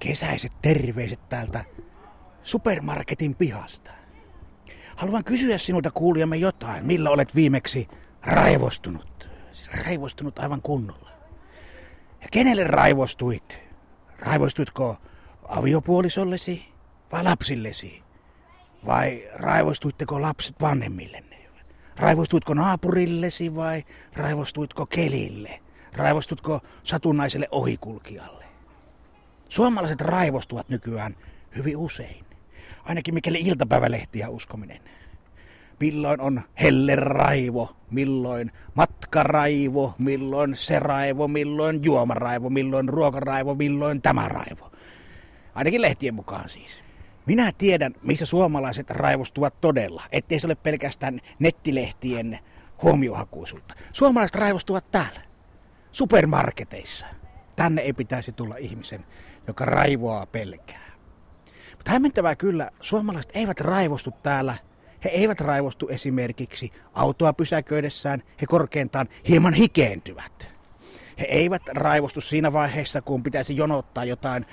Kesäiset terveiset täältä supermarketin pihasta. Haluan kysyä sinulta kuulijamme jotain. Millä olet viimeksi raivostunut? Siis raivostunut aivan kunnolla. Ja kenelle raivostuit? Raivostuitko aviopuolisollesi vai lapsillesi? Vai raivostuitteko lapset vanhemmillenne? Raivostuitko naapurillesi vai raivostuitko kelille? Raivostutko satunnaiselle ohikulkijalle? Suomalaiset raivostuvat nykyään hyvin usein. Ainakin mikäli iltapäivälehtiä uskominen. Milloin on helleraivo, milloin matkaraivo, milloin se raivo, milloin juomaraivo, milloin ruokaraivo, milloin tämä raivo. Ainakin lehtien mukaan siis. Minä tiedän, missä suomalaiset raivostuvat todella, ettei se ole pelkästään nettilehtien huomiohakuisuutta. Suomalaiset raivostuvat täällä, supermarketeissa. Tänne ei pitäisi tulla ihmisen, joka raivoaa pelkää. Mutta hämmentävää kyllä, suomalaiset eivät raivostu täällä. He eivät raivostu esimerkiksi autoa pysäköidessään, he korkeintaan hieman hikeentyvät. He eivät raivostu siinä vaiheessa, kun pitäisi jonottaa jotain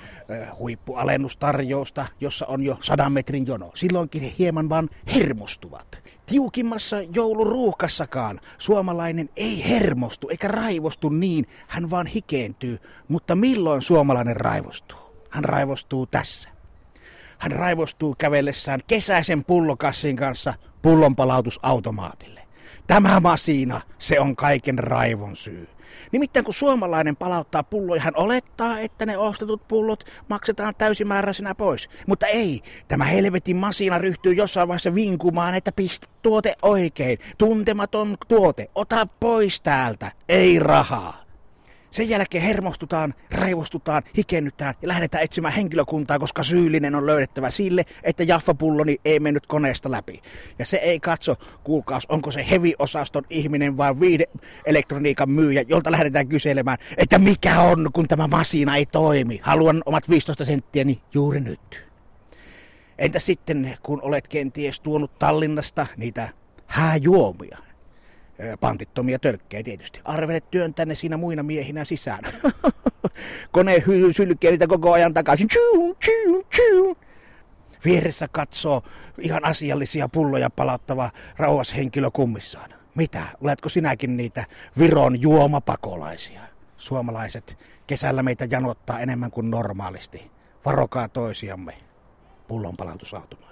huippualennustarjousta, jossa on jo sadan metrin jono. Silloinkin he hieman vaan hermostuvat. Tiukimmassa jouluruuhkassakaan suomalainen ei hermostu eikä raivostu niin, hän vaan hikeentyy. Mutta milloin suomalainen raivostuu? Hän raivostuu tässä. Hän raivostuu kävellessään kesäisen pullokassin kanssa pullonpalautusautomaatille. Tämä masina, se on kaiken raivon syy. Nimittäin kun suomalainen palauttaa pulloja, hän olettaa, että ne ostetut pullot maksetaan täysimääräisenä pois. Mutta ei, tämä helvetin masina ryhtyy jossain vaiheessa vinkumaan, että pistä tuote oikein. Tuntematon tuote, ota pois täältä, ei rahaa. Sen jälkeen hermostutaan, raivostutaan, hikennytään ja lähdetään etsimään henkilökuntaa, koska syyllinen on löydettävä sille, että jaffapulloni ei mennyt koneesta läpi. Ja se ei katso, kuulkaas, onko se heavy-osaston ihminen vai viide-elektroniikan myyjä, jolta lähdetään kyselemään, että mikä on, kun tämä masina ei toimi. Haluan omat 15 senttiäni juuri nyt. Entä sitten, kun olet kenties tuonut Tallinnasta niitä hääjuomia, pantittomia tölkkejä tietysti. Arvelet työntää ne siinä muina miehinä sisään. Kone sylkee niitä koko ajan takaisin. Tchuu, tchuu, tchuu. Vieressä katsoo ihan asiallisia pulloja palauttava rauhas henkilö kummissaan. Mitä? Oletko sinäkin niitä Viron juomapakolaisia? Suomalaiset kesällä meitä janottaa enemmän kuin normaalisti. Varokaa toisiamme. Pullonpalautusautomaatti.